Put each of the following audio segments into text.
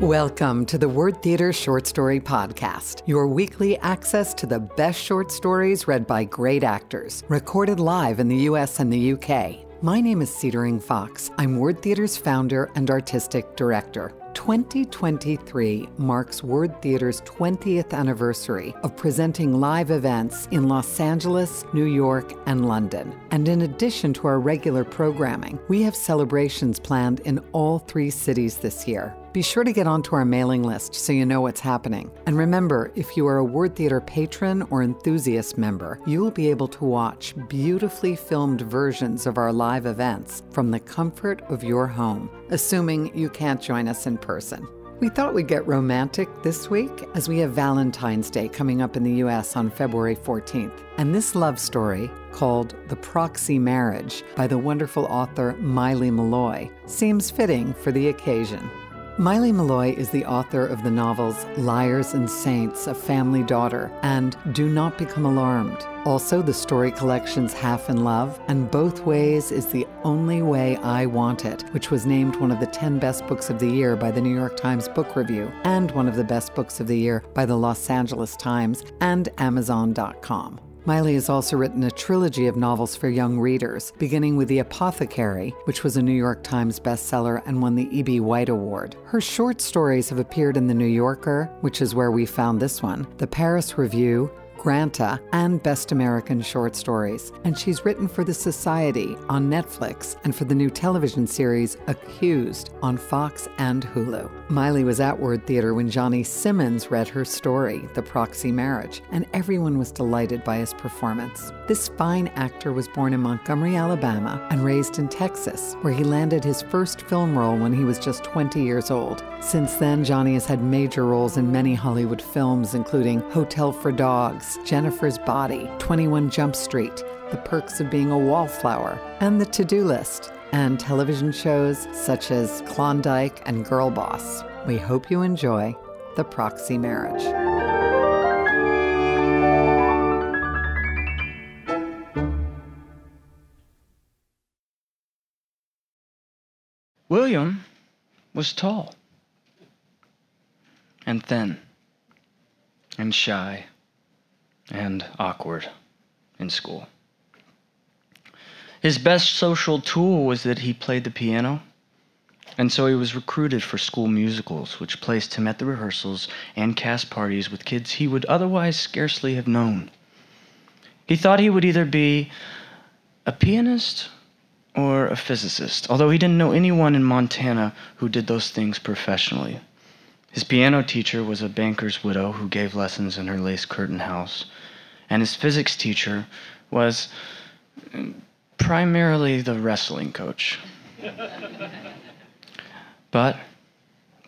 Welcome to the Word Theater Short Story Podcast, your weekly access to the best short stories read by great actors, recorded live in the US and the UK. My name is Cedering Fox. I'm Word Theater's founder and artistic director. 2023 marks Word Theater's 20th anniversary of presenting live events in Los Angeles, New York, and London. And in addition to our regular programming, we have celebrations planned in all three cities this year. Be sure to get onto our mailing list so you know what's happening. And remember, if you are a Word Theater patron or enthusiast member, you will be able to watch beautifully filmed versions of our live events from the comfort of your home, assuming you can't join us in person. We thought we'd get romantic this week as we have Valentine's Day coming up in the US on February 14th. And this love story, called The Proxy Marriage by the wonderful author Maile Meloy, seems fitting for the occasion. Maile Meloy is the author of the novels Liars and Saints, A Family Daughter, and Do Not Become Alarmed. Also, the story collections Half in Love and Both Ways is the Only Way I Want It, which was named one of the 10 best books of the year by the New York Times Book Review and one of the best books of the year by the Los Angeles Times and Amazon.com. Maile has also written a trilogy of novels for young readers, beginning with The Apothecary, which was a New York Times bestseller and won the E.B. White Award. Her short stories have appeared in The New Yorker, which is where we found this one, The Paris Review, Granta, and Best American Short Stories. And she's written for The Society on Netflix and for the new television series Accused on Fox and Hulu. Maile was at Word Theater when Johnny Simmons read her story, The Proxy Marriage, and everyone was delighted by his performance. This fine actor was born in Montgomery, Alabama, and raised in Texas, where he landed his first film role when he was just 20 years old. Since then, Johnny has had major roles in many Hollywood films, including Hotel for Dogs, Jennifer's Body, 21 Jump Street, The Perks of Being a Wallflower, and The To Do List, and television shows such as Klondike and Girl Boss. We hope you enjoy The Proxy Marriage. William was tall and thin and shy and awkward in school. His best social tool was that he played the piano, and so he was recruited for school musicals, which placed him at the rehearsals and cast parties with kids he would otherwise scarcely have known. He thought he would either be a pianist or a physicist, although he didn't know anyone in Montana who did those things professionally. His piano teacher was a banker's widow who gave lessons in her lace curtain house, and his physics teacher was primarily the wrestling coach. but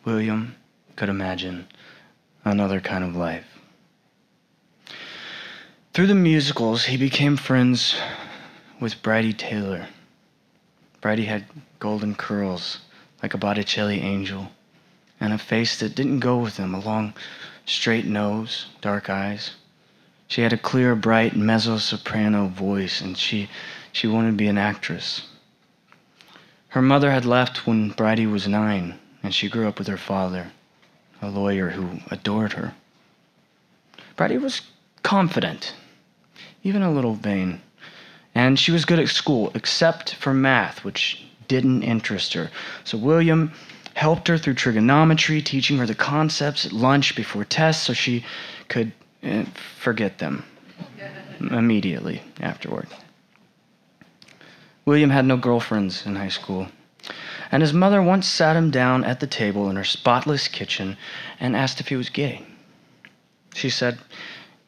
William could imagine another kind of life. Through the musicals, he became friends with Bridie Taylor. Bridie had golden curls like a Botticelli angel and a face that didn't go with them a long, straight nose, dark eyes. She had a clear, bright mezzo soprano voice, and she, she wanted to be an actress. Her mother had left when Bridie was nine, and she grew up with her father, a lawyer who adored her. Bridie was confident, even a little vain, and she was good at school, except for math, which didn't interest her. So William helped her through trigonometry, teaching her the concepts at lunch before tests so she could Eh, forget them immediately afterward. William had no girlfriends in high school, and his mother once sat him down at the table in her spotless kitchen and asked if he was gay. She said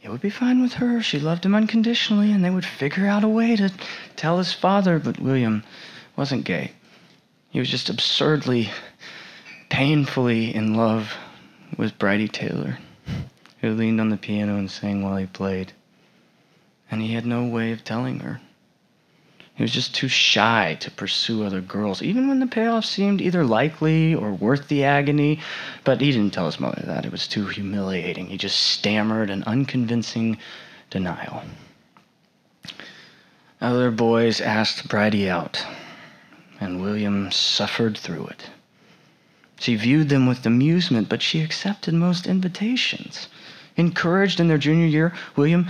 it would be fine with her. She loved him unconditionally, and they would figure out a way to tell his father, but William wasn't gay. He was just absurdly, painfully in love with Bridie Taylor, who leaned on the piano and sang while he played. And he had no way of telling her. He was just too shy to pursue other girls, even when the payoff seemed either likely or worth the agony. But he didn't tell his mother that. It was too humiliating. He just stammered an unconvincing denial. Other boys asked Bridie out, and William suffered through it. She viewed them with amusement, but she accepted most invitations. Encouraged in their junior year, William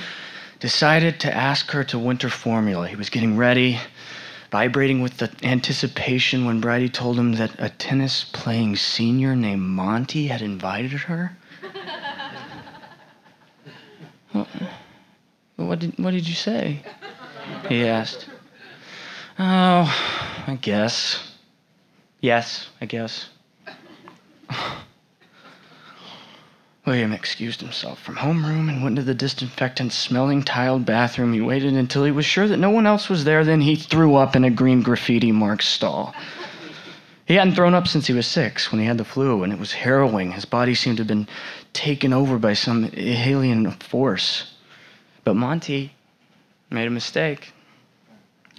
decided to ask her to winter formula. He was getting ready, vibrating with the anticipation when Bridie told him that a tennis playing senior named Monty had invited her. well, what, did, what did you say? He asked. Oh, I guess. Yes, I guess. William excused himself from homeroom and went to the disinfectant smelling tiled bathroom. He waited until he was sure that no one else was there, then he threw up in a green graffiti marked stall. He hadn't thrown up since he was six when he had the flu, and it was harrowing. His body seemed to have been taken over by some alien force. But Monty made a mistake.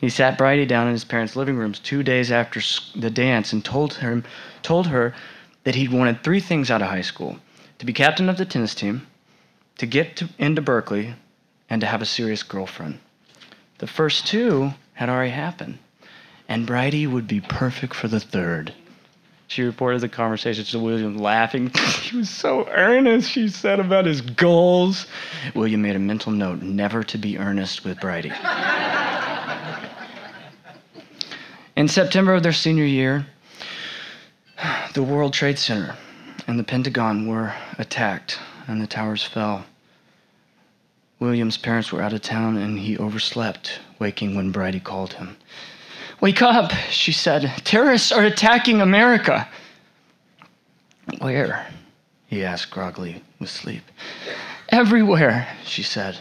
He sat Bridie down in his parents' living rooms two days after the dance and told her, told her that he'd wanted three things out of high school to be captain of the tennis team, to get to, into Berkeley, and to have a serious girlfriend. The first two had already happened, and Bridie would be perfect for the third. She reported the conversation to William, laughing. he was so earnest, she said, about his goals. William made a mental note never to be earnest with Bridie. In September of their senior year, the World Trade Center and the Pentagon were attacked, and the towers fell. William's parents were out of town, and he overslept, waking when Bridie called him. Wake up, she said. Terrorists are attacking America. Where? he asked groggily with sleep. Everywhere, she said.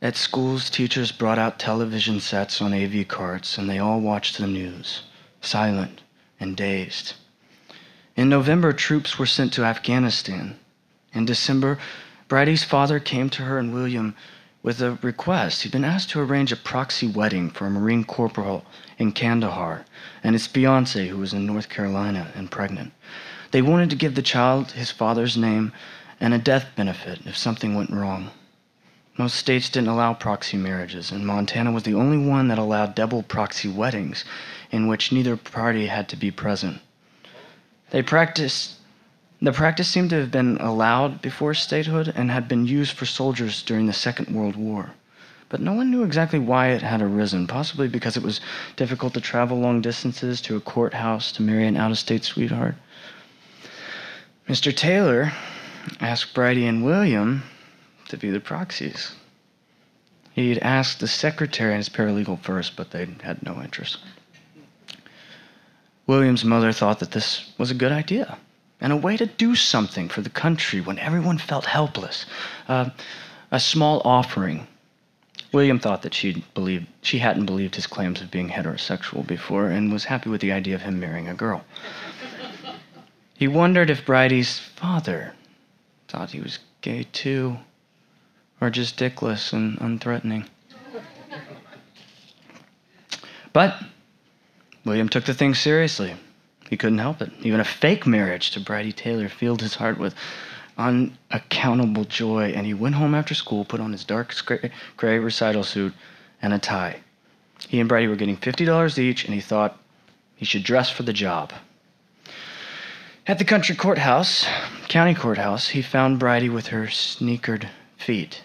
At schools, teachers brought out television sets on AV carts, and they all watched the news, silent and dazed. In November, troops were sent to Afghanistan. In December, Bridie's father came to her and William with a request. He'd been asked to arrange a proxy wedding for a Marine corporal in Kandahar and his fiancee, who was in North Carolina and pregnant. They wanted to give the child his father's name and a death benefit if something went wrong. Most states didn't allow proxy marriages, and Montana was the only one that allowed double proxy weddings in which neither party had to be present. They practiced the practice seemed to have been allowed before statehood and had been used for soldiers during the Second World War. But no one knew exactly why it had arisen, possibly because it was difficult to travel long distances to a courthouse to marry an out of state sweetheart. Mr. Taylor asked Bridie and William to be the proxies. He'd asked the secretary and his paralegal first, but they had no interest. William's mother thought that this was a good idea and a way to do something for the country when everyone felt helpless. Uh, a small offering. William thought that she believed she hadn't believed his claims of being heterosexual before and was happy with the idea of him marrying a girl. he wondered if Bridie's father thought he was gay too, or just dickless and unthreatening. But William took the thing seriously. He couldn't help it. Even a fake marriage to Bridie Taylor filled his heart with unaccountable joy, and he went home after school, put on his dark gray recital suit and a tie. He and Bridie were getting $50 each, and he thought he should dress for the job. At the country courthouse, county courthouse, he found Bridie with her sneakered feet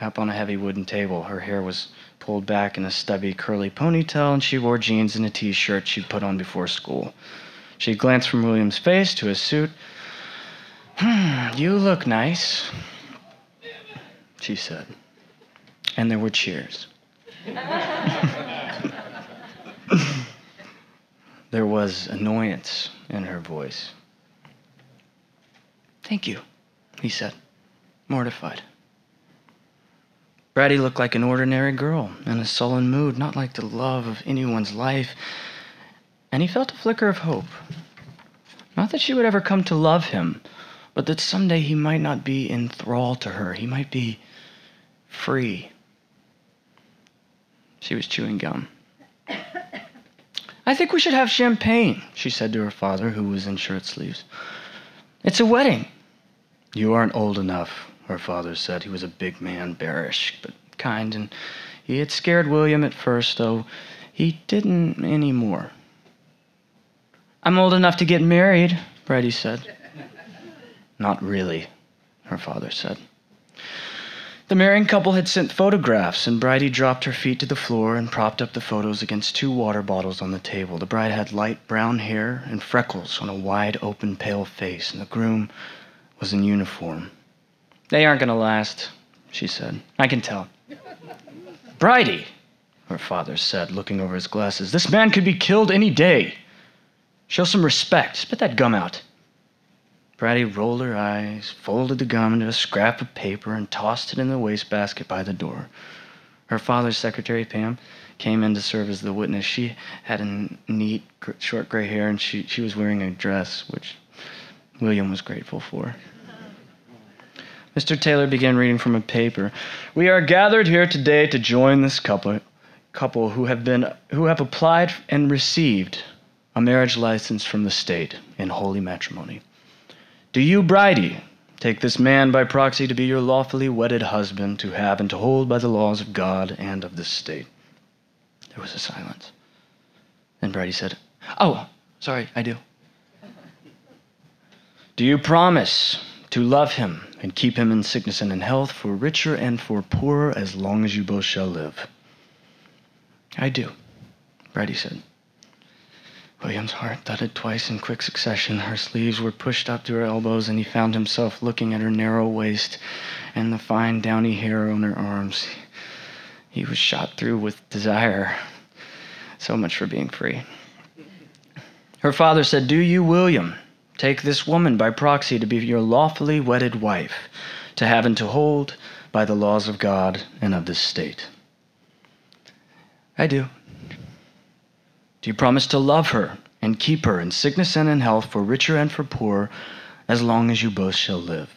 up on a heavy wooden table. Her hair was pulled back in a stubby, curly ponytail, and she wore jeans and a t shirt she'd put on before school. She glanced from William's face to his suit. Hmm, you look nice, she said. And there were cheers. there was annoyance in her voice. Thank you, he said, mortified. Bridie looked like an ordinary girl in a sullen mood, not like the love of anyone's life. And he felt a flicker of hope. Not that she would ever come to love him, but that someday he might not be in thrall to her. He might be free. She was chewing gum. I think we should have champagne, she said to her father, who was in shirt sleeves. It's a wedding. You aren't old enough, her father said. He was a big man, bearish, but kind, and he had scared William at first, though he didn't any more. I'm old enough to get married, Bridie said. Not really, her father said. The marrying couple had sent photographs, and Bridie dropped her feet to the floor and propped up the photos against two water bottles on the table. The bride had light brown hair and freckles on a wide open, pale face, and the groom was in uniform. They aren't going to last, she said. I can tell. Bridie, her father said, looking over his glasses, this man could be killed any day. Show some respect. Spit that gum out. Bridie rolled her eyes, folded the gum into a scrap of paper, and tossed it in the wastebasket by the door. Her father's secretary, Pam, came in to serve as the witness. She had a neat, short gray hair, and she, she was wearing a dress, which William was grateful for. Mr. Taylor began reading from a paper. We are gathered here today to join this couple, couple who have been who have applied and received a marriage license from the state in holy matrimony. Do you, Bridie, take this man by proxy to be your lawfully wedded husband, to have and to hold by the laws of God and of this state? There was a silence. Then Bridie said, Oh, sorry, I do. Do you promise to love him and keep him in sickness and in health, for richer and for poorer, as long as you both shall live? I do, Bridie said. William's heart thudded twice in quick succession. Her sleeves were pushed up to her elbows, and he found himself looking at her narrow waist and the fine, downy hair on her arms. He was shot through with desire. So much for being free. Her father said, Do you, William, take this woman by proxy to be your lawfully wedded wife, to have and to hold by the laws of God and of this state? I do. Do you promise to love her and keep her in sickness and in health, for richer and for poorer, as long as you both shall live?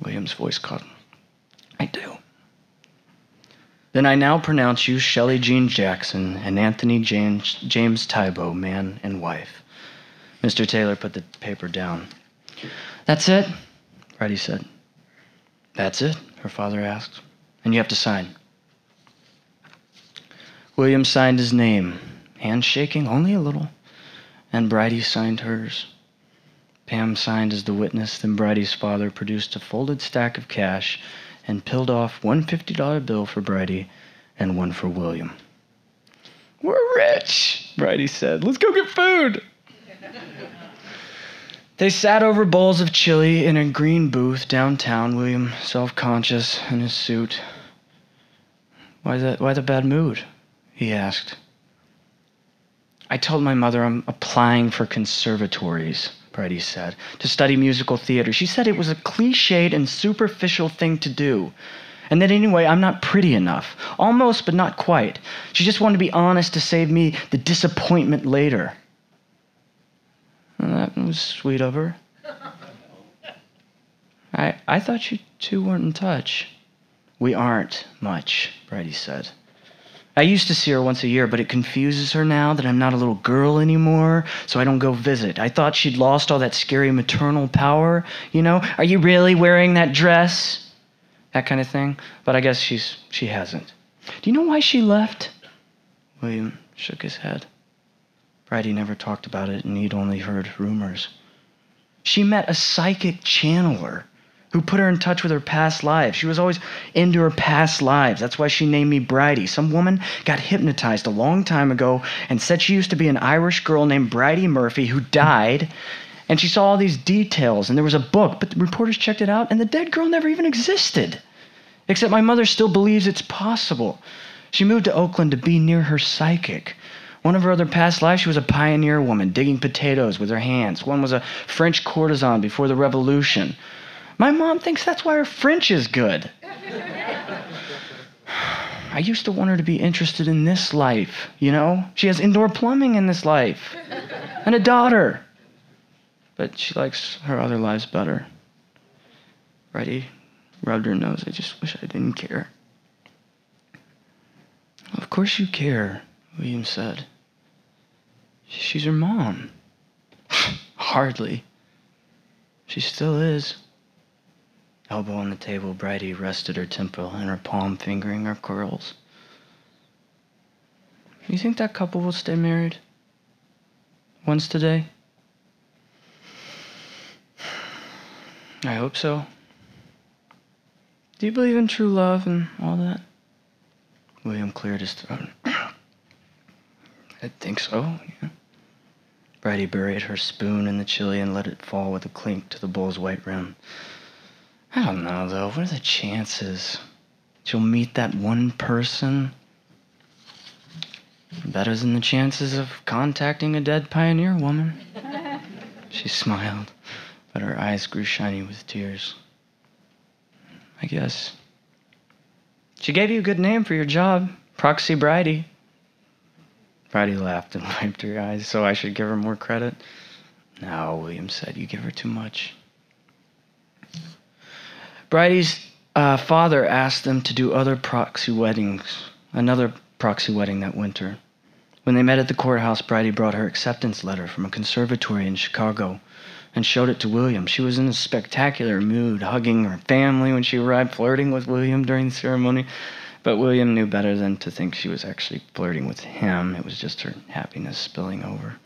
William's voice caught. I do. Then I now pronounce you Shelley Jean Jackson and Anthony James, James Tybo, man and wife. Mr. Taylor put the paper down. That's it? Bridie said. That's it? Her father asked. And you have to sign. William signed his name handshaking only a little, and Bridie signed hers. Pam signed as the witness, then Bridie's father produced a folded stack of cash and peeled off one $50 bill for Bridie and one for William. We're rich, Bridie said. Let's go get food. They sat over bowls of chili in a green booth downtown, William self conscious in his suit. Why the, why the bad mood? he asked. I told my mother I'm applying for conservatories, Bridie said, to study musical theater. She said it was a cliched and superficial thing to do. And that anyway, I'm not pretty enough. Almost, but not quite. She just wanted to be honest to save me the disappointment later. That was sweet of her. I, I thought you two weren't in touch. We aren't much, Bridie said. I used to see her once a year, but it confuses her now that I'm not a little girl anymore, so I don't go visit. I thought she'd lost all that scary maternal power, you know? Are you really wearing that dress? That kind of thing. But I guess she's she hasn't. Do you know why she left? William shook his head. Bridie never talked about it, and he'd only heard rumors. She met a psychic channeler who put her in touch with her past lives. She was always into her past lives. That's why she named me Bridie. Some woman got hypnotized a long time ago and said she used to be an Irish girl named Bridey Murphy who died. And she saw all these details, and there was a book, but the reporters checked it out, and the dead girl never even existed. Except my mother still believes it's possible. She moved to Oakland to be near her psychic. One of her other past lives, she was a pioneer woman, digging potatoes with her hands. One was a French courtesan before the revolution. My mom thinks that's why her French is good. I used to want her to be interested in this life, you know? She has indoor plumbing in this life and a daughter. But she likes her other lives better. Bridie rubbed her nose. I just wish I didn't care. Of course you care, William said. She's her mom. Hardly. She still is. Elbow on the table, Bridie rested her temple and her palm fingering her curls. You think that couple will stay married? Once today? I hope so. Do you believe in true love and all that? William cleared his throat. I think so, yeah. Bridie buried her spoon in the chili and let it fall with a clink to the bowl's white rim. I don't know, though. What are the chances? She'll meet that one person? Better than the chances of contacting a dead pioneer woman. she smiled, but her eyes grew shiny with tears. I guess. She gave you a good name for your job, Proxy Bridie. Bridie laughed and wiped her eyes, so I should give her more credit. No, William said, you give her too much. Bridie's uh, father asked them to do other proxy weddings, another proxy wedding that winter. When they met at the courthouse, Bridie brought her acceptance letter from a conservatory in Chicago and showed it to William. She was in a spectacular mood, hugging her family when she arrived, flirting with William during the ceremony. But William knew better than to think she was actually flirting with him. It was just her happiness spilling over.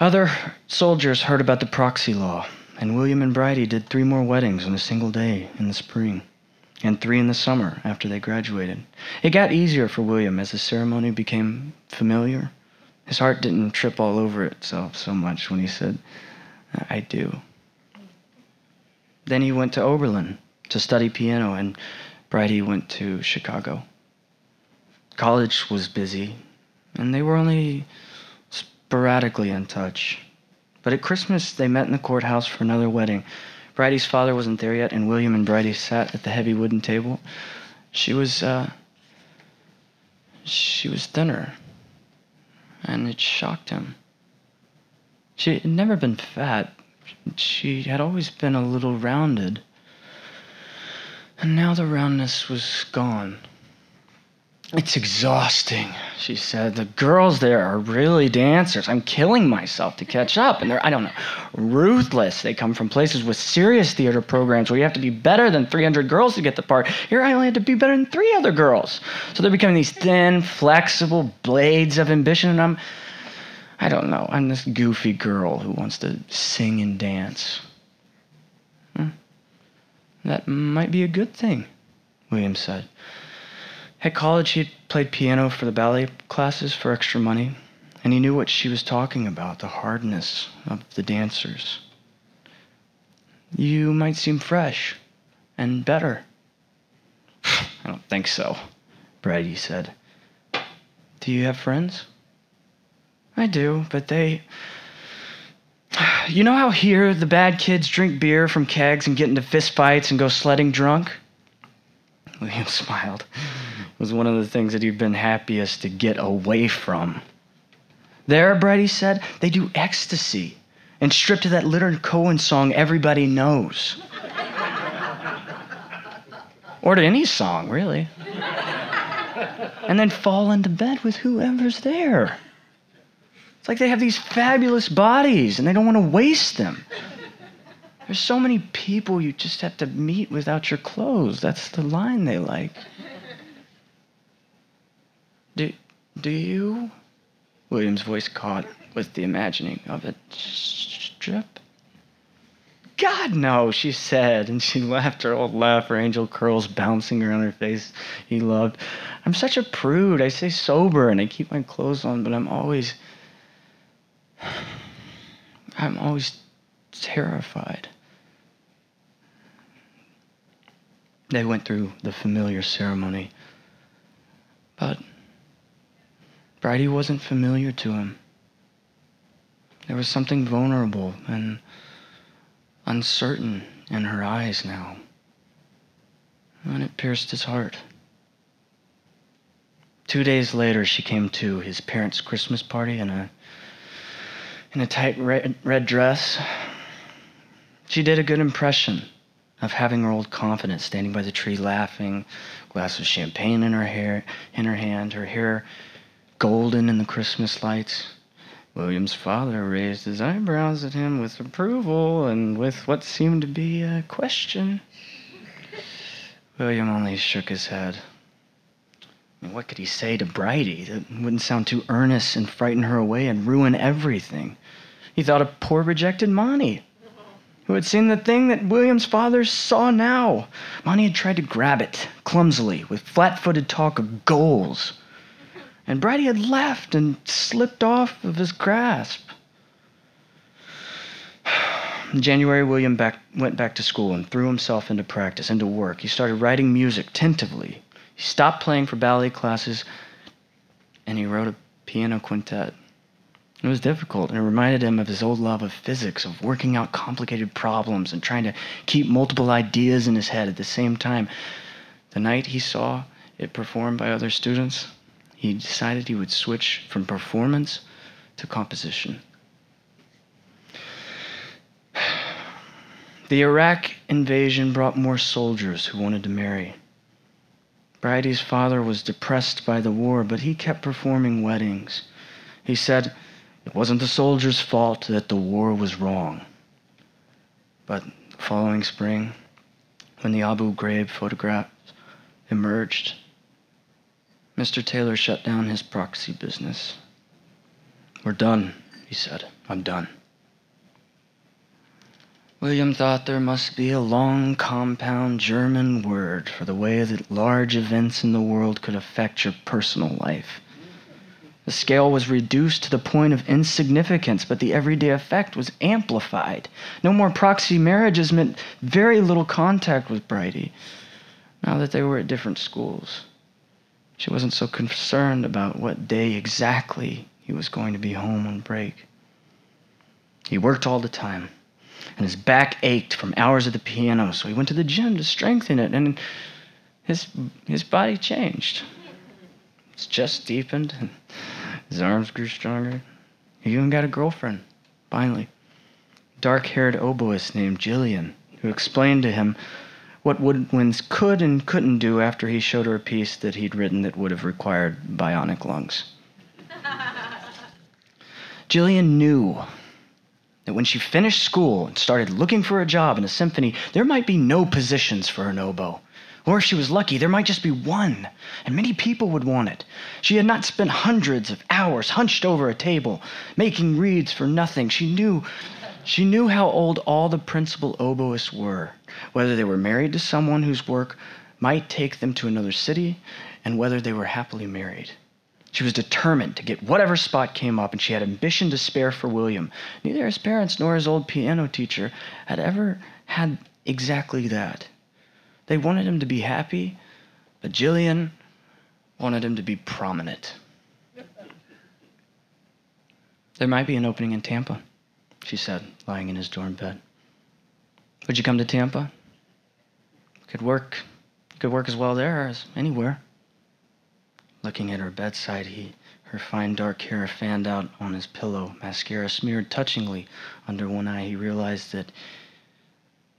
Other soldiers heard about the proxy law, and William and Bridie did three more weddings on a single day in the spring, and three in the summer after they graduated. It got easier for William as the ceremony became familiar. His heart didn't trip all over itself so much when he said, I do. Then he went to Oberlin to study piano, and Bridie went to Chicago. College was busy, and they were only sporadically in touch. But at Christmas, they met in the courthouse for another wedding. Bridie's father wasn't there yet, and William and Brady sat at the heavy wooden table. She was, uh, she was thinner, and it shocked him. She had never been fat. She had always been a little rounded. And now the roundness was gone. It's exhausting, she said. The girls there are really dancers. I'm killing myself to catch up. And they're, I don't know, ruthless. They come from places with serious theater programs where you have to be better than 300 girls to get the part. Here I only had to be better than three other girls. So they're becoming these thin, flexible blades of ambition. And I'm, I don't know, I'm this goofy girl who wants to sing and dance. Hmm. That might be a good thing, William said. At college, he had played piano for the ballet classes for extra money, and he knew what she was talking about the hardness of the dancers. You might seem fresh and better. I don't think so, Bridie said. Do you have friends? I do, but they. You know how here the bad kids drink beer from kegs and get into fistfights and go sledding drunk? William smiled It was one of the things that he'd been happiest to get away from. There, Bridie said, they do ecstasy and strip to that Leonard Cohen song everybody knows. or to any song, really. and then fall into bed with whoever's there. It's like they have these fabulous bodies and they don't want to waste them. There's so many people you just have to meet without your clothes. That's the line they like. Do, do you? William's voice caught with the imagining of it. Strip? God, no, she said, and she laughed her old laugh, her angel curls bouncing around her face he loved. I'm such a prude. I stay sober and I keep my clothes on, but I'm always. I'm always terrified. They went through the familiar ceremony, but Bridie wasn't familiar to him. There was something vulnerable and uncertain in her eyes now, and it pierced his heart. Two days later, she came to his parents' Christmas party in a in a tight red, red dress. She did a good impression of having her old confidence, standing by the tree, laughing, glass of champagne in her hair, in her hand, her hair golden in the Christmas lights. William's father raised his eyebrows at him with approval and with what seemed to be a question. William only shook his head. What could he say to Bridie that wouldn't sound too earnest and frighten her away and ruin everything? He thought of poor rejected Monty, who had seen the thing that William's father saw now. Monty had tried to grab it, clumsily, with flat footed talk of goals. And Bridie had left and slipped off of his grasp. In January, William back, went back to school and threw himself into practice, into work. He started writing music tentatively. He stopped playing for ballet classes and he wrote a piano quintet. It was difficult, and it reminded him of his old love of physics, of working out complicated problems and trying to keep multiple ideas in his head at the same time. The night he saw it performed by other students, he decided he would switch from performance to composition. The Iraq invasion brought more soldiers who wanted to marry. Bridie's father was depressed by the war, but he kept performing weddings. He said it wasn't the soldiers' fault that the war was wrong. But the following spring, when the Abu Ghraib photographs emerged, Mr. Taylor shut down his proxy business. We're done, he said. I'm done. William thought there must be a long, compound German word for the way that large events in the world could affect your personal life. The scale was reduced to the point of insignificance, but the everyday effect was amplified. No more proxy marriages meant very little contact with Bridie, now that they were at different schools. She wasn't so concerned about what day exactly he was going to be home on break. He worked all the time and his back ached from hours at the piano, so he went to the gym to strengthen it, and his, his body changed. His chest deepened, and his arms grew stronger. He even got a girlfriend, finally. Dark haired oboist named Jillian, who explained to him what woodwinds could and couldn't do after he showed her a piece that he'd written that would have required bionic lungs. Jillian knew that when she finished school and started looking for a job in a symphony, there might be no positions for an oboe. Or if she was lucky, there might just be one, and many people would want it. She had not spent hundreds of hours hunched over a table, making reeds for nothing. She knew she knew how old all the principal oboists were, whether they were married to someone whose work might take them to another city, and whether they were happily married. She was determined to get whatever spot came up, and she had ambition to spare for William. Neither his parents nor his old piano teacher had ever had exactly that. They wanted him to be happy, but Jillian wanted him to be prominent. There might be an opening in Tampa, she said, lying in his dorm bed. Would you come to Tampa? Could work could work as well there as anywhere. Looking at her bedside, he, her fine dark hair fanned out on his pillow, mascara smeared touchingly under one eye. He realized that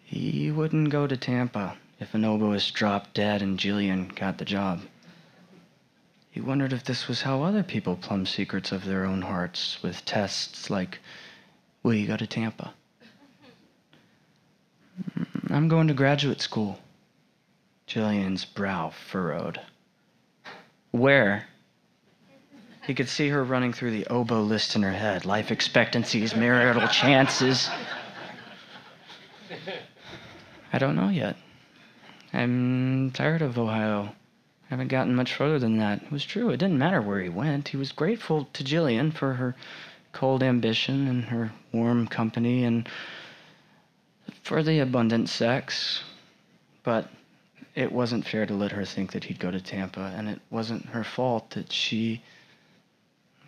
he wouldn't go to Tampa if an oboist dropped dead and Jillian got the job. He wondered if this was how other people plumb secrets of their own hearts with tests like, Will you go to Tampa? Mm, I'm going to graduate school. Jillian's brow furrowed. Where? He could see her running through the oboe list in her head life expectancies, marital chances. I don't know yet. I'm tired of Ohio. I haven't gotten much further than that. It was true. It didn't matter where he went. He was grateful to Jillian for her cold ambition and her warm company and for the abundant sex. But it wasn't fair to let her think that he'd go to Tampa, and it wasn't her fault that she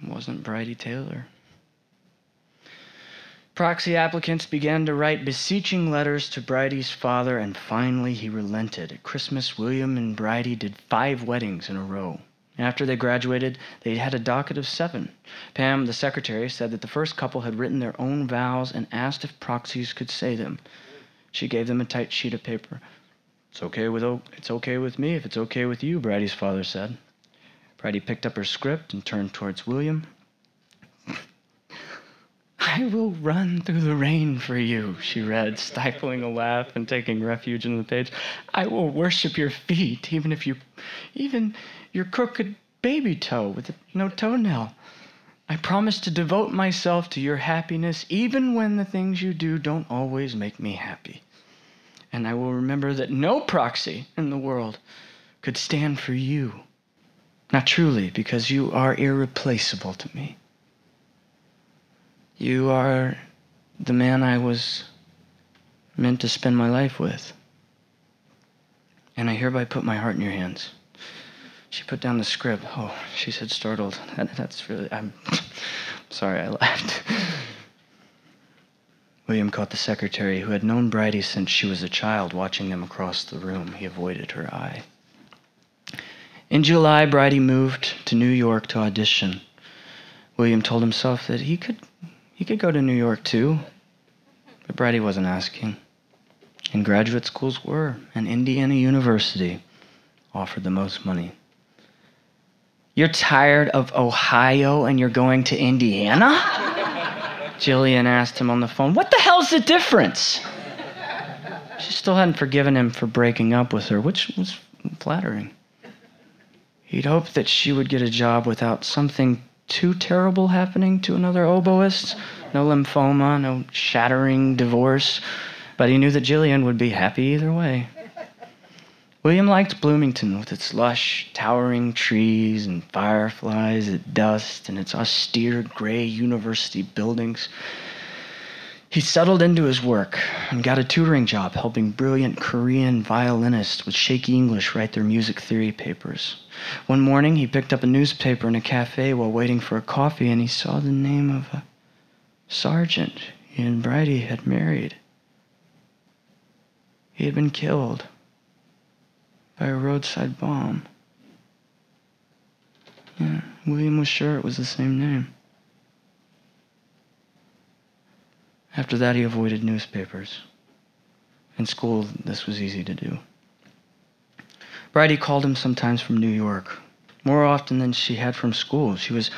wasn't Bridie Taylor. Proxy applicants began to write beseeching letters to Bridie's father, and finally he relented. At Christmas, William and Bridie did five weddings in a row. After they graduated, they had a docket of seven. Pam, the secretary, said that the first couple had written their own vows and asked if proxies could say them. She gave them a tight sheet of paper. It's okay with it's okay with me if it's okay with you, Bridie's father said. Bridie picked up her script and turned towards William. I will run through the rain for you, she read, stifling a laugh and taking refuge in the page. I will worship your feet, even if you even your crooked baby toe with no toenail. I promise to devote myself to your happiness, even when the things you do don't always make me happy. And I will remember that no proxy in the world could stand for you. Not truly, because you are irreplaceable to me. You are the man I was meant to spend my life with. And I hereby put my heart in your hands. She put down the script. Oh, she said, startled. That, that's really, I'm sorry I laughed. William caught the secretary, who had known Bridie since she was a child, watching them across the room. He avoided her eye. In July, Bridie moved to New York to audition. William told himself that he could, he could go to New York too, but Bridie wasn't asking. And graduate schools were, and Indiana University offered the most money. You're tired of Ohio and you're going to Indiana? Jillian asked him on the phone. What the hell's the difference? She still hadn't forgiven him for breaking up with her, which was flattering. He'd hoped that she would get a job without something too terrible happening to another oboist. No lymphoma, no shattering divorce. But he knew that Jillian would be happy either way. William liked Bloomington with its lush, towering trees and fireflies at dusk and its austere gray university buildings. He settled into his work and got a tutoring job helping brilliant Korean violinists with shaky English write their music theory papers. One morning, he picked up a newspaper in a cafe while waiting for a coffee and he saw the name of a sergeant he and had married. He had been killed by a roadside bomb. Yeah, William was sure it was the same name. After that, he avoided newspapers. In school, this was easy to do. Bridie called him sometimes from New York, more often than she had from school. She was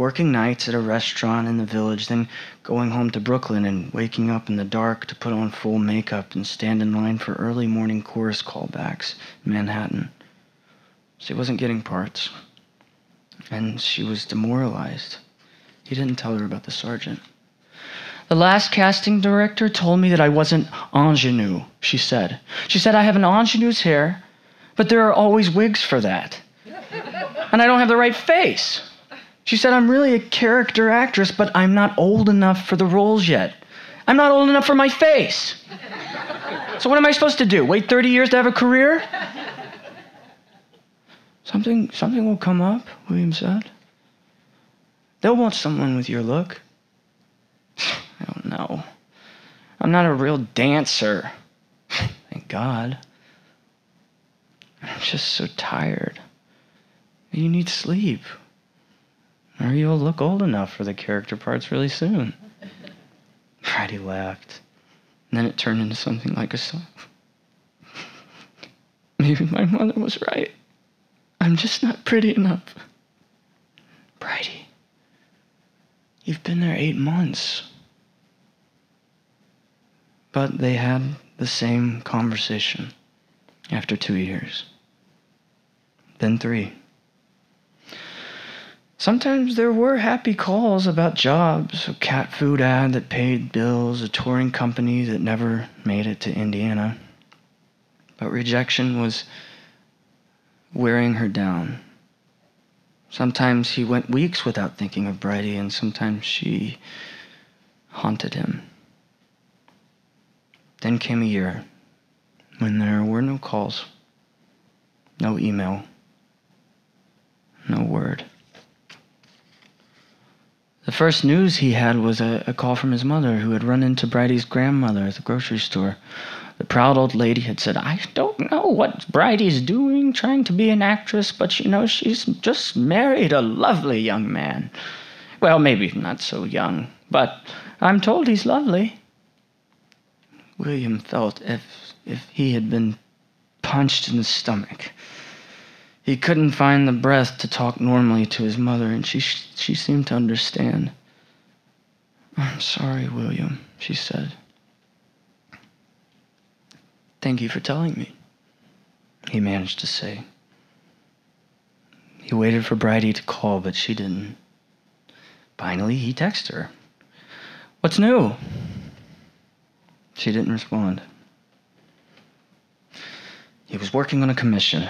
working nights at a restaurant in the village, then going home to Brooklyn and waking up in the dark to put on full makeup and stand in line for early morning chorus callbacks in Manhattan. She wasn't getting parts, and she was demoralized. He didn't tell her about the sergeant. The last casting director told me that I wasn't ingenue, she said. She said, I have an ingenue's hair, but there are always wigs for that. And I don't have the right face. She said, I'm really a character actress, but I'm not old enough for the roles yet. I'm not old enough for my face. So what am I supposed to do? Wait 30 years to have a career? Something, something will come up, William said. They'll want someone with your look. I don't know. I'm not a real dancer. Thank God. I'm just so tired. You need sleep. Or you'll look old enough for the character parts really soon. Bridie laughed. And then it turned into something like a song. Maybe my mother was right. I'm just not pretty enough. Bridie, you've been there eight months. But they had the same conversation after two years, then three. Sometimes there were happy calls about jobs, a cat food ad that paid bills, a touring company that never made it to Indiana. But rejection was wearing her down. Sometimes he went weeks without thinking of Bridie, and sometimes she haunted him. Then came a year when there were no calls, no email, no word. The first news he had was a, a, call from his mother, who had run into Bridie's grandmother at the grocery store. The proud old lady had said, I don't know what Bridie's doing, trying to be an actress, but you know, she's just married a lovely young man. Well, maybe not so young, but I'm told he's lovely. William felt if, if he had been punched in the stomach. He couldn't find the breath to talk normally to his mother, and she, she seemed to understand. I'm sorry, William, she said. Thank you for telling me, he managed to say. He waited for Bridie to call, but she didn't. Finally, he texted her. What's new? She didn't respond. He was working on a commission,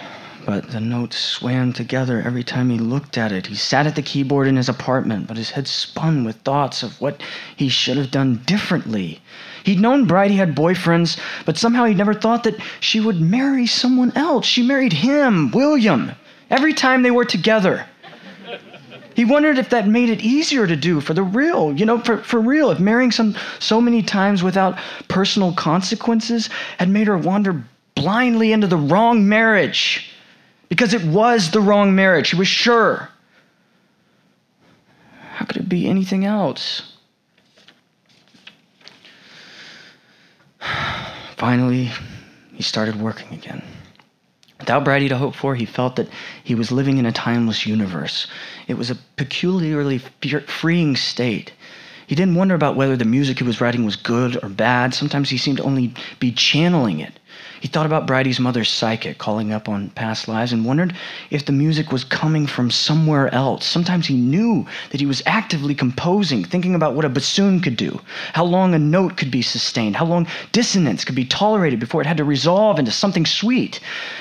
but the notes swam together every time he looked at it. He sat at the keyboard in his apartment, but his head spun with thoughts of what he should have done differently. He'd known Bridie had boyfriends, but somehow he'd never thought that she would marry someone else. She married him, William, every time they were together. He wondered if that made it easier to do for the real, you know, for, for real, if marrying some so many times without personal consequences had made her wander blindly into the wrong marriage. Because it was the wrong marriage, he was sure. How could it be anything else? Finally, he started working again. Without Bridie to hope for, he felt that he was living in a timeless universe. It was a peculiarly freeing state. He didn't wonder about whether the music he was writing was good or bad. Sometimes he seemed to only be channeling it. He thought about Bridie's mother's psychic calling up on past lives and wondered if the music was coming from somewhere else. Sometimes he knew that he was actively composing, thinking about what a bassoon could do, how long a note could be sustained, how long dissonance could be tolerated before it had to resolve into something sweet.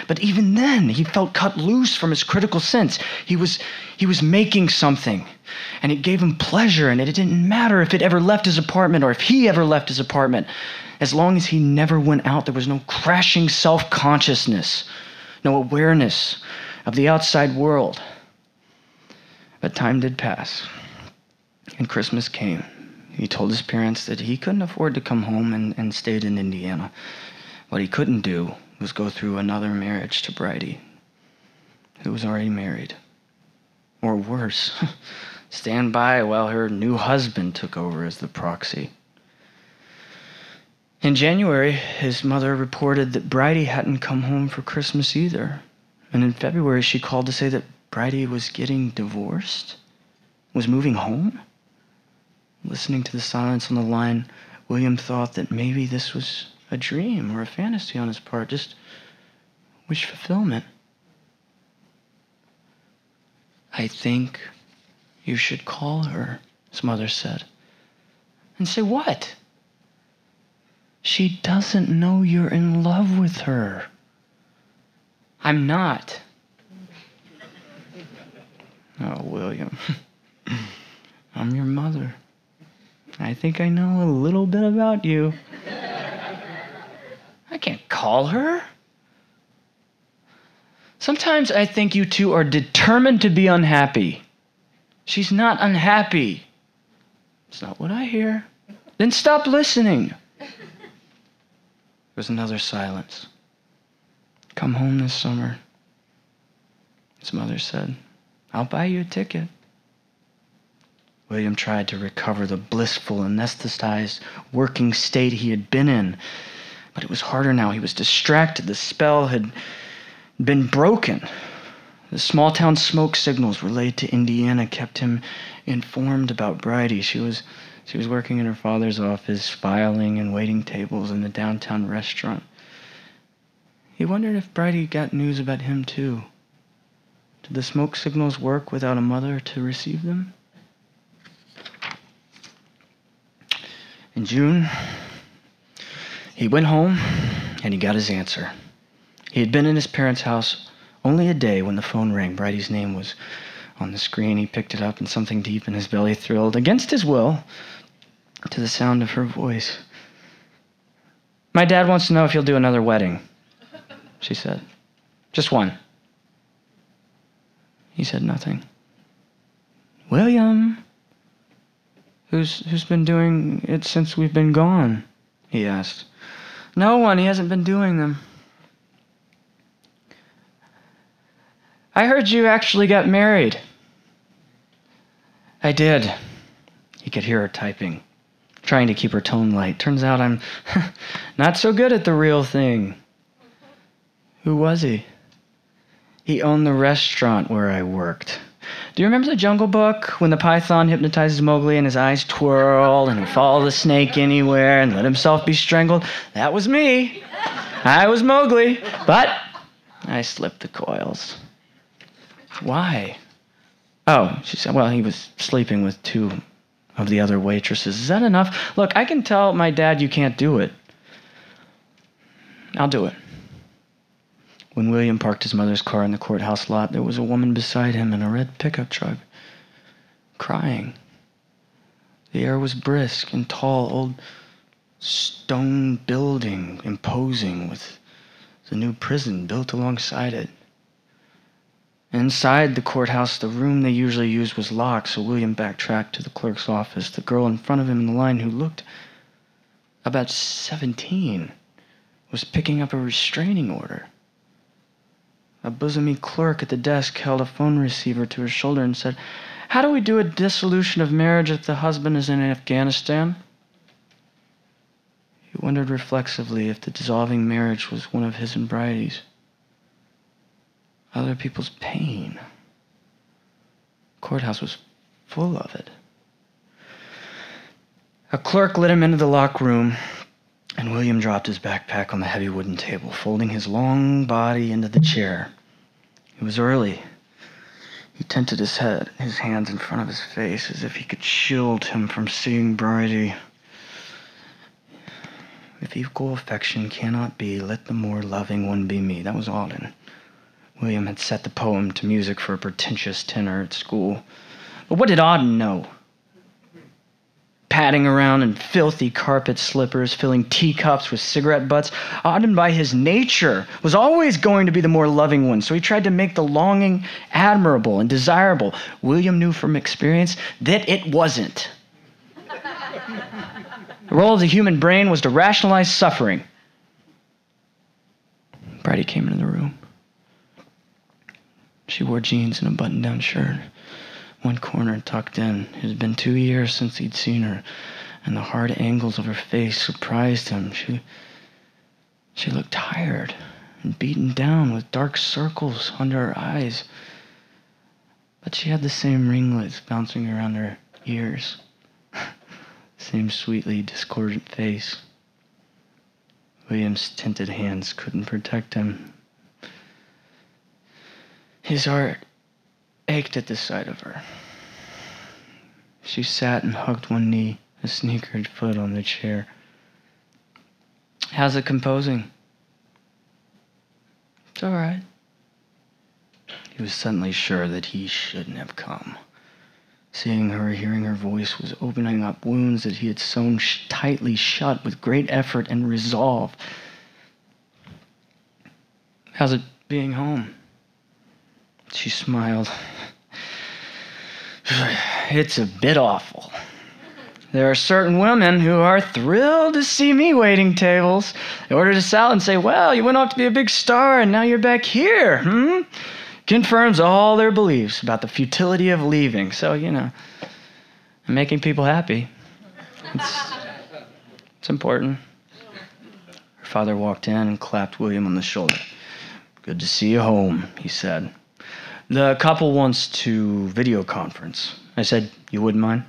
But even then, he felt cut loose from his critical sense. He was, he was making something, and it gave him pleasure, and it didn't matter if it ever left his apartment or if he ever left his apartment. As long as he never went out, there was no crashing self consciousness, no awareness of the outside world. But time did pass, and Christmas came. He told his parents that he couldn't afford to come home and, and stayed in Indiana. What he couldn't do was go through another marriage to Bridie, who was already married. Or worse, stand by while her new husband took over as the proxy. In January, his mother reported that Bridie hadn't come home for Christmas either. And in February, she called to say that Bridie was getting divorced, was moving home. Listening to the silence on the line, William thought that maybe this was a dream or a fantasy on his part, just wish fulfillment. I think you should call her, his mother said. And say what? She doesn't know you're in love with her. I'm not. Oh, William. I'm your mother. I think I know a little bit about you. I can't call her. Sometimes I think you two are determined to be unhappy. She's not unhappy. It's not what I hear. Then stop listening was another silence. Come home this summer. His mother said, I'll buy you a ticket. William tried to recover the blissful, anesthetized working state he had been in, but it was harder now. He was distracted. The spell had been broken. The small town smoke signals relayed to Indiana kept him informed about Bridie. She was she was working in her father's office, filing and waiting tables in the downtown restaurant. He wondered if Bridie got news about him too. Did the smoke signals work without a mother to receive them? In June, he went home and he got his answer. He had been in his parents' house only a day when the phone rang. Bridie's name was on the screen. He picked it up and something deep in his belly thrilled. Against his will, to the sound of her voice. My dad wants to know if you'll do another wedding, she said. Just one. He said nothing. William, who's, who's been doing it since we've been gone? He asked. No one, he hasn't been doing them. I heard you actually got married. I did. He could hear her typing trying to keep her tone light. Turns out I'm not so good at the real thing. Who was he? He owned the restaurant where I worked. Do you remember the Jungle Book when the python hypnotizes Mowgli and his eyes twirl and he follow the snake anywhere and let himself be strangled? That was me. I was Mowgli, but I slipped the coils. Why? Oh, she said, well, he was sleeping with two of the other waitresses. Is that enough? Look, I can tell my dad you can't do it. I'll do it. When William parked his mother's car in the courthouse lot, there was a woman beside him in a red pickup truck, crying. The air was brisk and tall, old stone building, imposing, with the new prison built alongside it. Inside the courthouse, the room they usually used was locked, so William backtracked to the clerk's office. The girl in front of him in the line, who looked about 17, was picking up a restraining order. A bosomy clerk at the desk held a phone receiver to her shoulder and said, How do we do a dissolution of marriage if the husband is in Afghanistan? He wondered reflexively if the dissolving marriage was one of his and Bridie's other people's pain. Courthouse was full of it. A clerk led him into the locked room, and William dropped his backpack on the heavy wooden table, folding his long body into the chair. It was early. He tented his head, his hands in front of his face, as if he could shield him from seeing Bridie. If equal affection cannot be, let the more loving one be me. That was Auden. William had set the poem to music for a pretentious tenor at school. But what did Auden know? Padding around in filthy carpet slippers, filling teacups with cigarette butts, Auden, by his nature, was always going to be the more loving one, so he tried to make the longing admirable and desirable. William knew from experience that it wasn't. the role of the human brain was to rationalize suffering. Bridie came into the room. She wore jeans and a button down shirt, one corner tucked in. It had been two years since he'd seen her, and the hard angles of her face surprised him. She, she looked tired and beaten down with dark circles under her eyes. But she had the same ringlets bouncing around her ears, same sweetly discordant face. William's tinted hands couldn't protect him his heart ached at the sight of her. She sat and hugged one knee, a sneakered foot on the chair. How's it composing? It's all right. He was suddenly sure that he shouldn't have come. Seeing her, hearing her voice was opening up wounds that he had sewn sh- tightly shut with great effort and resolve. How's it being home? She smiled. It's a bit awful. There are certain women who are thrilled to see me waiting tables. They order a salad and say, Well, you went off to be a big star and now you're back here, hmm? Confirms all their beliefs about the futility of leaving. So, you know, making people happy. It's, it's important. Her father walked in and clapped William on the shoulder. Good to see you home, he said. The couple wants to video conference. I said, You wouldn't mind?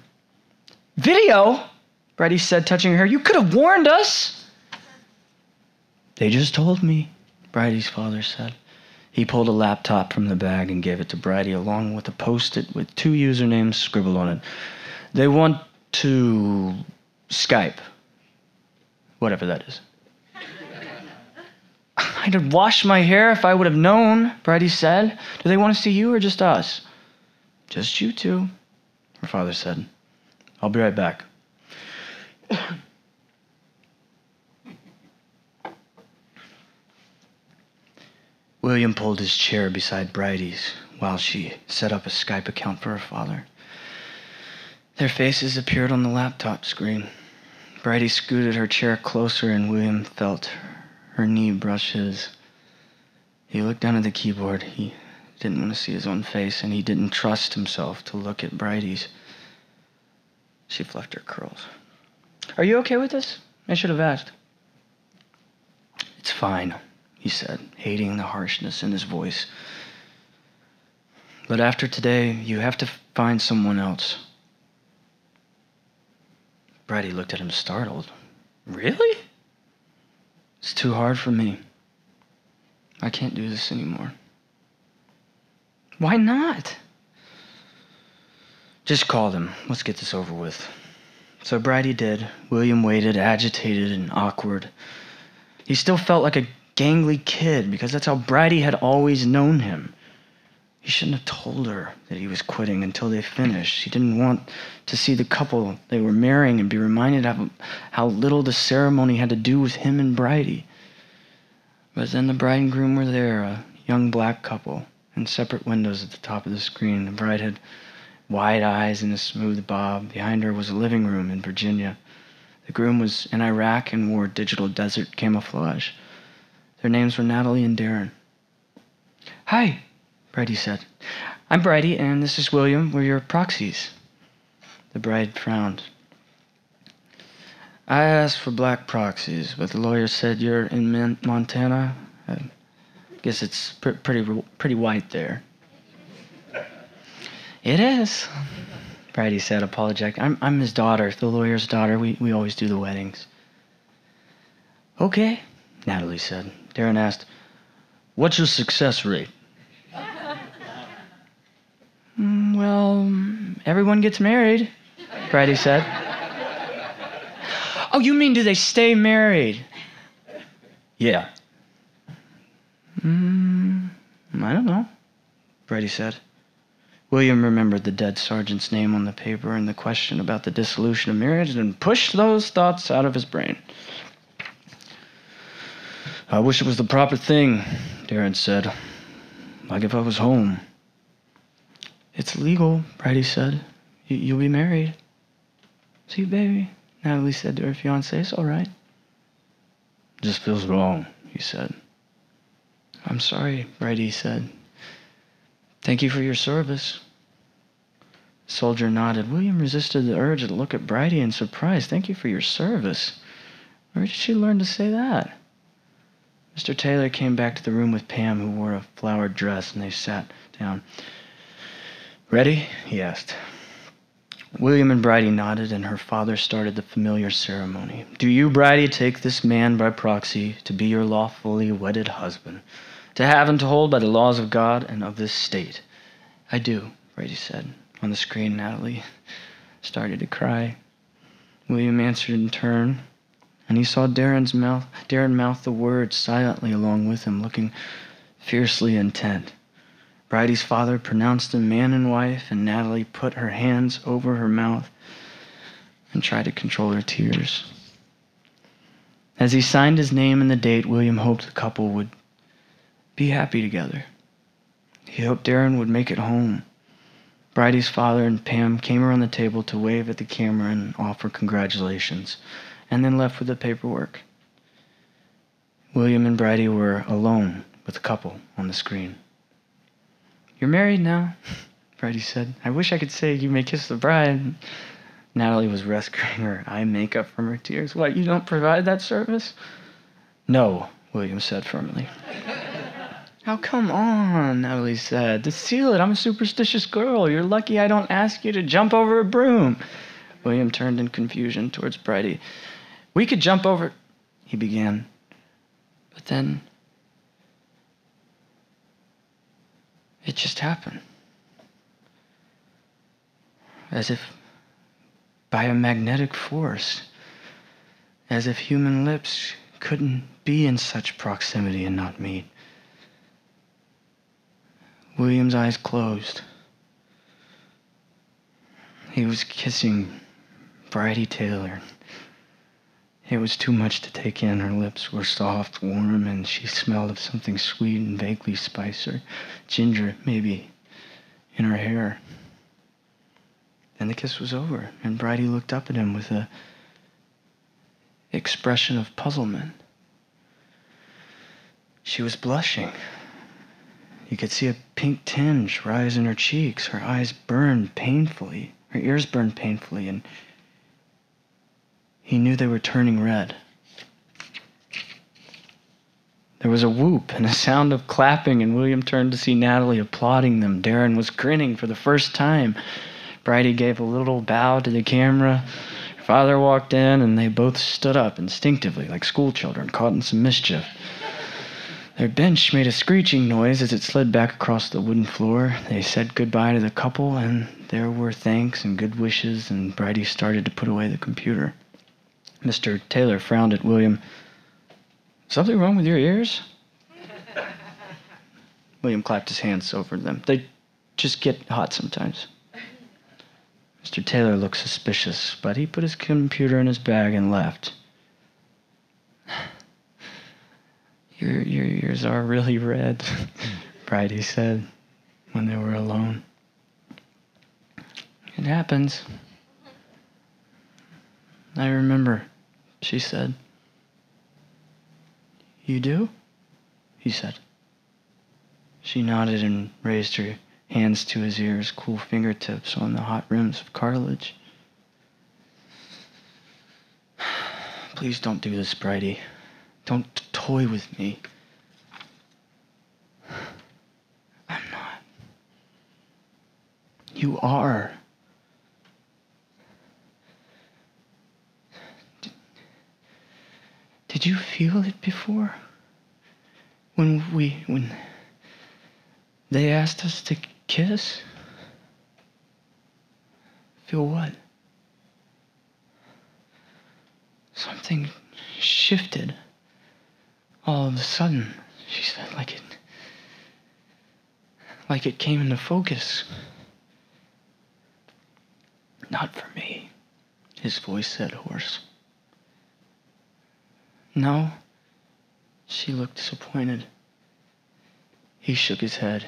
Video? Bridie said, touching her hair. You could have warned us. They just told me, Bridie's father said. He pulled a laptop from the bag and gave it to Bridie along with a post it with two usernames scribbled on it. They want to Skype. Whatever that is. I'd have washed my hair if I would have known, Bridie said. Do they want to see you or just us? Just you two, her father said. I'll be right back. William pulled his chair beside Bridie's while she set up a Skype account for her father. Their faces appeared on the laptop screen. Bridie scooted her chair closer, and William felt her knee brush his. He looked down at the keyboard. He didn't want to see his own face, and he didn't trust himself to look at Bridie's. She fluffed her curls. Are you okay with this? I should have asked. It's fine, he said, hating the harshness in his voice. But after today, you have to find someone else. Bridie looked at him startled. Really? It's too hard for me. I can't do this anymore. Why not? Just call them. Let's get this over with. So Bridie did. William waited, agitated and awkward. He still felt like a gangly kid because that's how Bridie had always known him. He shouldn't have told her that he was quitting until they finished. He didn't want to see the couple they were marrying and be reminded of how little the ceremony had to do with him and Bridie. But then the bride and groom were there, a young black couple, in separate windows at the top of the screen. The bride had wide eyes and a smooth bob. Behind her was a living room in Virginia. The groom was in Iraq and wore digital desert camouflage. Their names were Natalie and Darren. Hi, Bridie said. I'm Bridie, and this is William. We're your proxies. The bride frowned. I asked for black proxies, but the lawyer said you're in Montana. I guess it's pr- pretty pretty white there. It is, Bridie said, apologetic. I'm, I'm his daughter, the lawyer's daughter. We, we always do the weddings. Okay, Natalie said. Darren asked, What's your success rate? Mm, well, everyone gets married, Bridie said. oh, you mean do they stay married? Yeah. Mm, I don't know, Bridie said. William remembered the dead sergeant's name on the paper and the question about the dissolution of marriage and pushed those thoughts out of his brain. I wish it was the proper thing, Darren said. Like if I was home. It's legal, Bridie said. You'll be married. See, baby, Natalie said to her fiance, it's all right. Just feels wrong, he said. I'm sorry, Bridie said. Thank you for your service. The soldier nodded. William resisted the urge to look at Bridie in surprise. Thank you for your service. Where did she learn to say that? Mr. Taylor came back to the room with Pam, who wore a flowered dress, and they sat down. Ready? he asked. William and Bridie nodded, and her father started the familiar ceremony. Do you, Bridie, take this man by proxy to be your lawfully wedded husband? to have and to hold by the laws of God and of this state. I do, Bridie said. On the screen, Natalie started to cry. William answered in turn, and he saw Darren's mouth, Darren mouth the words silently along with him, looking fiercely intent. Bridie's father pronounced them man and wife, and Natalie put her hands over her mouth and tried to control her tears. As he signed his name and the date, William hoped the couple would be happy together. He hoped Darren would make it home. Bridie's father and Pam came around the table to wave at the camera and offer congratulations, and then left with the paperwork. William and Bridie were alone with the couple on the screen. You're married now, Bridie said. I wish I could say you may kiss the bride. Natalie was rescuing her eye makeup from her tears. What, you don't provide that service? No, William said firmly. How come on, Natalie said. To seal it, I'm a superstitious girl. You're lucky I don't ask you to jump over a broom. William turned in confusion towards Bridie. We could jump over, he began. But then it just happened. As if by a magnetic force. As if human lips couldn't be in such proximity and not meet. William's eyes closed. He was kissing Bridie Taylor. It was too much to take in. Her lips were soft, warm, and she smelled of something sweet and vaguely spicy, ginger, maybe, in her hair. Then the kiss was over, and Bridie looked up at him with a expression of puzzlement. She was blushing. You could see a pink tinge rise in her cheeks. Her eyes burned painfully. Her ears burned painfully, and he knew they were turning red. There was a whoop and a sound of clapping, and William turned to see Natalie applauding them. Darren was grinning for the first time. Bridie gave a little bow to the camera. Her father walked in, and they both stood up instinctively, like schoolchildren caught in some mischief. Their bench made a screeching noise as it slid back across the wooden floor. They said goodbye to the couple, and there were thanks and good wishes, and Bridie started to put away the computer. Mr. Taylor frowned at William. Something wrong with your ears? William clapped his hands over them. They just get hot sometimes. Mr. Taylor looked suspicious, but he put his computer in his bag and left. Your, your ears are really red, Bridie said when they were alone. It happens. I remember, she said. You do? He said. She nodded and raised her hands to his ears, cool fingertips on the hot rims of cartilage. Please don't do this, Bridie. Don't toy with me. I'm not. You are. Did you feel it before? When we, when they asked us to kiss? Feel what? Something shifted all of a sudden, she said, like it like it came into focus. Not for me, his voice said hoarse. No, she looked disappointed. He shook his head.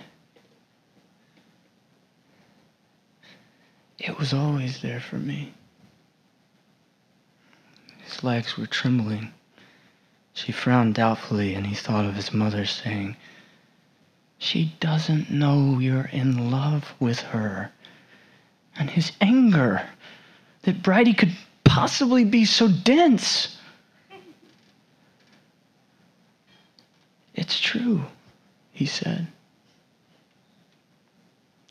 It was always there for me. His legs were trembling. She frowned doubtfully, and he thought of his mother saying, She doesn't know you're in love with her. And his anger that Bridie could possibly be so dense. It's true, he said.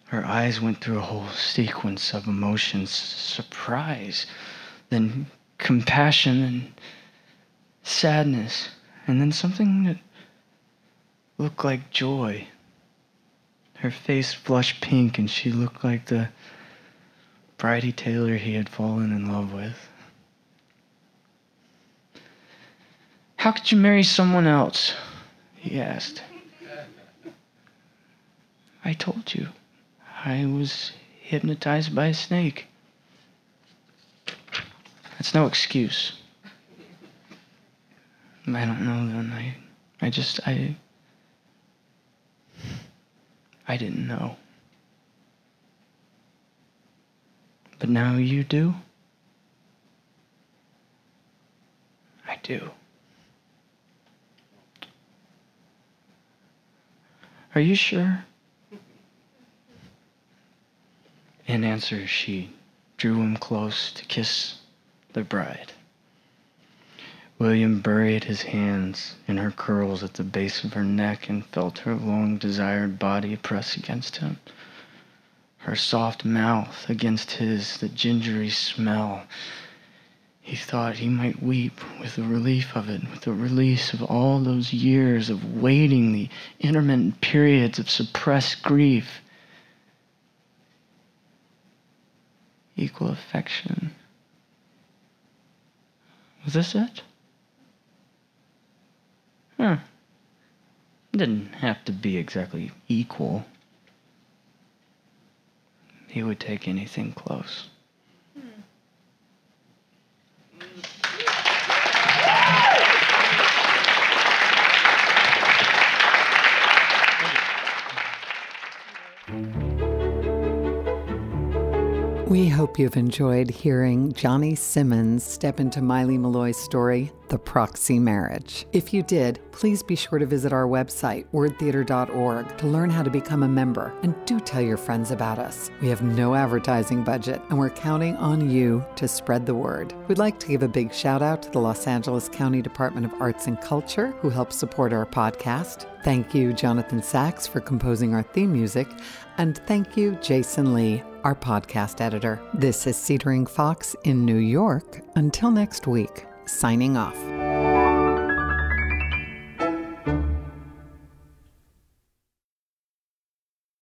Her eyes went through a whole sequence of emotions surprise, then compassion and sadness, and then something that looked like joy. Her face flushed pink, and she looked like the Bridie Taylor he had fallen in love with. How could you marry someone else? He asked. I told you. I was hypnotized by a snake. That's no excuse. I don't know then. I I just I I didn't know. But now you do? I do. Are you sure? In answer, she drew him close to kiss the bride. William buried his hands in her curls at the base of her neck and felt her long desired body press against him. Her soft mouth against his, the gingery smell. He thought he might weep with the relief of it, with the release of all those years of waiting, the intermittent periods of suppressed grief. equal affection. Was this it? Huh. Didn't have to be exactly equal. He would take anything close. Thank you. We hope you've enjoyed hearing Johnny Simmons step into Maile Meloy's story, The Proxy Marriage. If you did, please be sure to visit our website, wordtheater.org, to learn how to become a member. And do tell your friends about us. We have no advertising budget, and we're counting on you to spread the word. We'd like to give a big shout out to the Los Angeles County Department of Arts and Culture, who helps support our podcast. Thank you, Jonathan Sachs, for composing our theme music. And thank you, Jason Lee, our podcast editor. This is Cedering Fox in New York. Until next week, signing off.